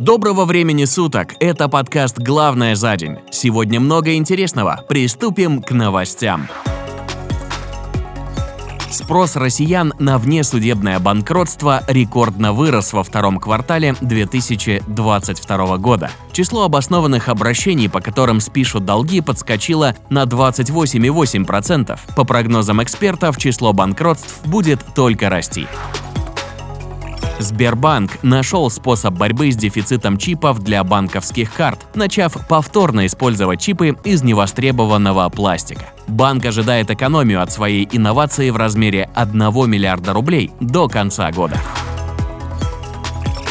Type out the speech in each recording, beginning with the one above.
Доброго времени суток! Это подкаст «Главное за день». Сегодня много интересного. Приступим к новостям. Спрос россиян на внесудебное банкротство рекордно вырос во втором квартале 2022 года. Число обоснованных обращений, по которым спишут долги, подскочило на 28,8%. По прогнозам экспертов, число банкротств будет только расти. Сбербанк нашел способ борьбы с дефицитом чипов для банковских карт, начав повторно использовать чипы из невостребованного пластика. Банк ожидает экономию от своей инновации в размере 1 миллиарда рублей до конца года.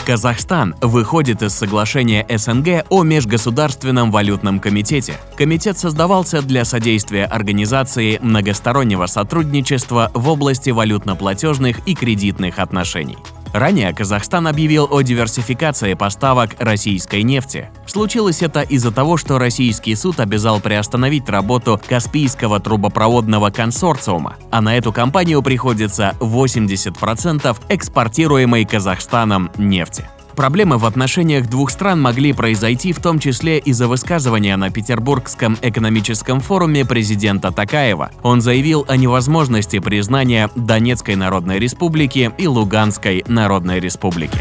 Казахстан выходит из соглашения СНГ о Межгосударственном валютном комитете. Комитет создавался для содействия организации многостороннего сотрудничества в области валютно-платежных и кредитных отношений. Ранее Казахстан объявил о диверсификации поставок российской нефти. Случилось это из-за того, что российский суд обязал приостановить работу Каспийского трубопроводного консорциума, а на эту компанию приходится 80% экспортируемой Казахстаном нефти. Проблемы в отношениях двух стран могли произойти в том числе из-за высказывания на Петербургском экономическом форуме президента Такаева. Он заявил о невозможности признания Донецкой Народной Республики и Луганской Народной Республики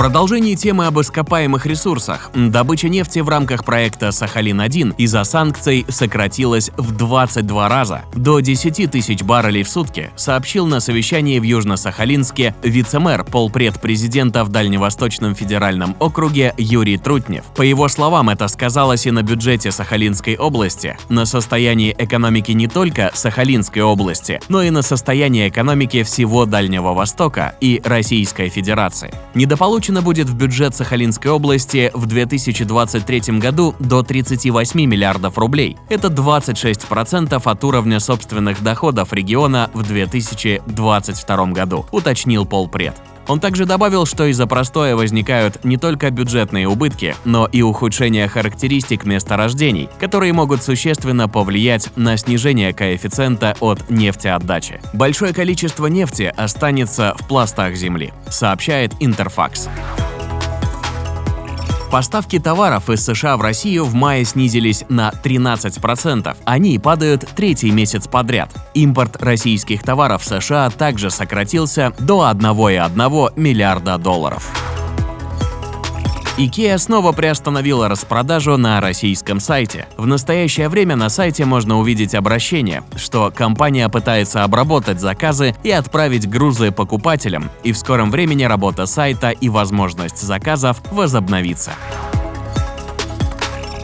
продолжении темы об ископаемых ресурсах, добыча нефти в рамках проекта «Сахалин-1» из-за санкций сократилась в 22 раза, до 10 тысяч баррелей в сутки, сообщил на совещании в Южно-Сахалинске вице-мэр, полпред президента в Дальневосточном федеральном округе Юрий Трутнев. По его словам, это сказалось и на бюджете Сахалинской области, на состоянии экономики не только Сахалинской области, но и на состоянии экономики всего Дальнего Востока и Российской Федерации. Недополученные Получено будет в бюджет Сахалинской области в 2023 году до 38 миллиардов рублей. Это 26% от уровня собственных доходов региона в 2022 году, уточнил полпред. Он также добавил, что из-за простоя возникают не только бюджетные убытки, но и ухудшение характеристик месторождений, которые могут существенно повлиять на снижение коэффициента от нефтеотдачи. Большое количество нефти останется в пластах земли, сообщает Интерфакс. Поставки товаров из США в Россию в мае снизились на 13%. Они падают третий месяц подряд. Импорт российских товаров в США также сократился до 1,1 миллиарда долларов. IKEA снова приостановила распродажу на российском сайте. В настоящее время на сайте можно увидеть обращение, что компания пытается обработать заказы и отправить грузы покупателям, и в скором времени работа сайта и возможность заказов возобновится.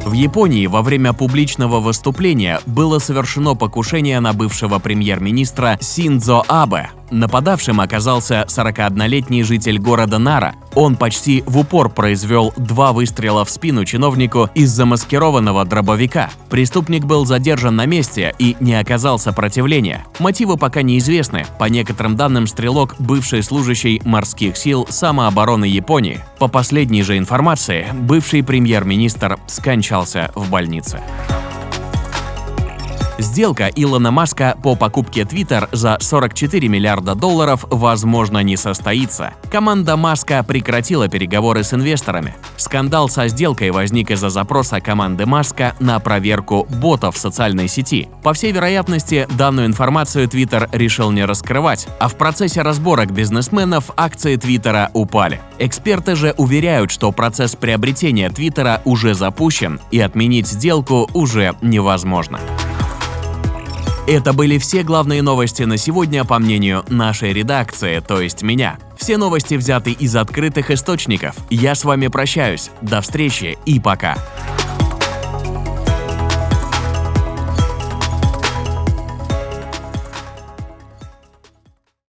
В Японии во время публичного выступления было совершено покушение на бывшего премьер-министра Синдзо Абе. Нападавшим оказался 41-летний житель города Нара. Он почти в упор произвел два выстрела в спину чиновнику из замаскированного дробовика. Преступник был задержан на месте и не оказал сопротивления. Мотивы пока неизвестны. По некоторым данным, стрелок – бывший служащий морских сил самообороны Японии. По последней же информации, бывший премьер-министр скончался в больнице. Сделка Илона Маска по покупке Twitter за 44 миллиарда долларов, возможно, не состоится. Команда Маска прекратила переговоры с инвесторами. Скандал со сделкой возник из-за запроса команды Маска на проверку ботов в социальной сети. По всей вероятности, данную информацию Twitter решил не раскрывать, а в процессе разборок бизнесменов акции Твиттера упали. Эксперты же уверяют, что процесс приобретения Твиттера уже запущен и отменить сделку уже невозможно. Это были все главные новости на сегодня, по мнению нашей редакции, то есть меня. Все новости взяты из открытых источников. Я с вами прощаюсь. До встречи и пока.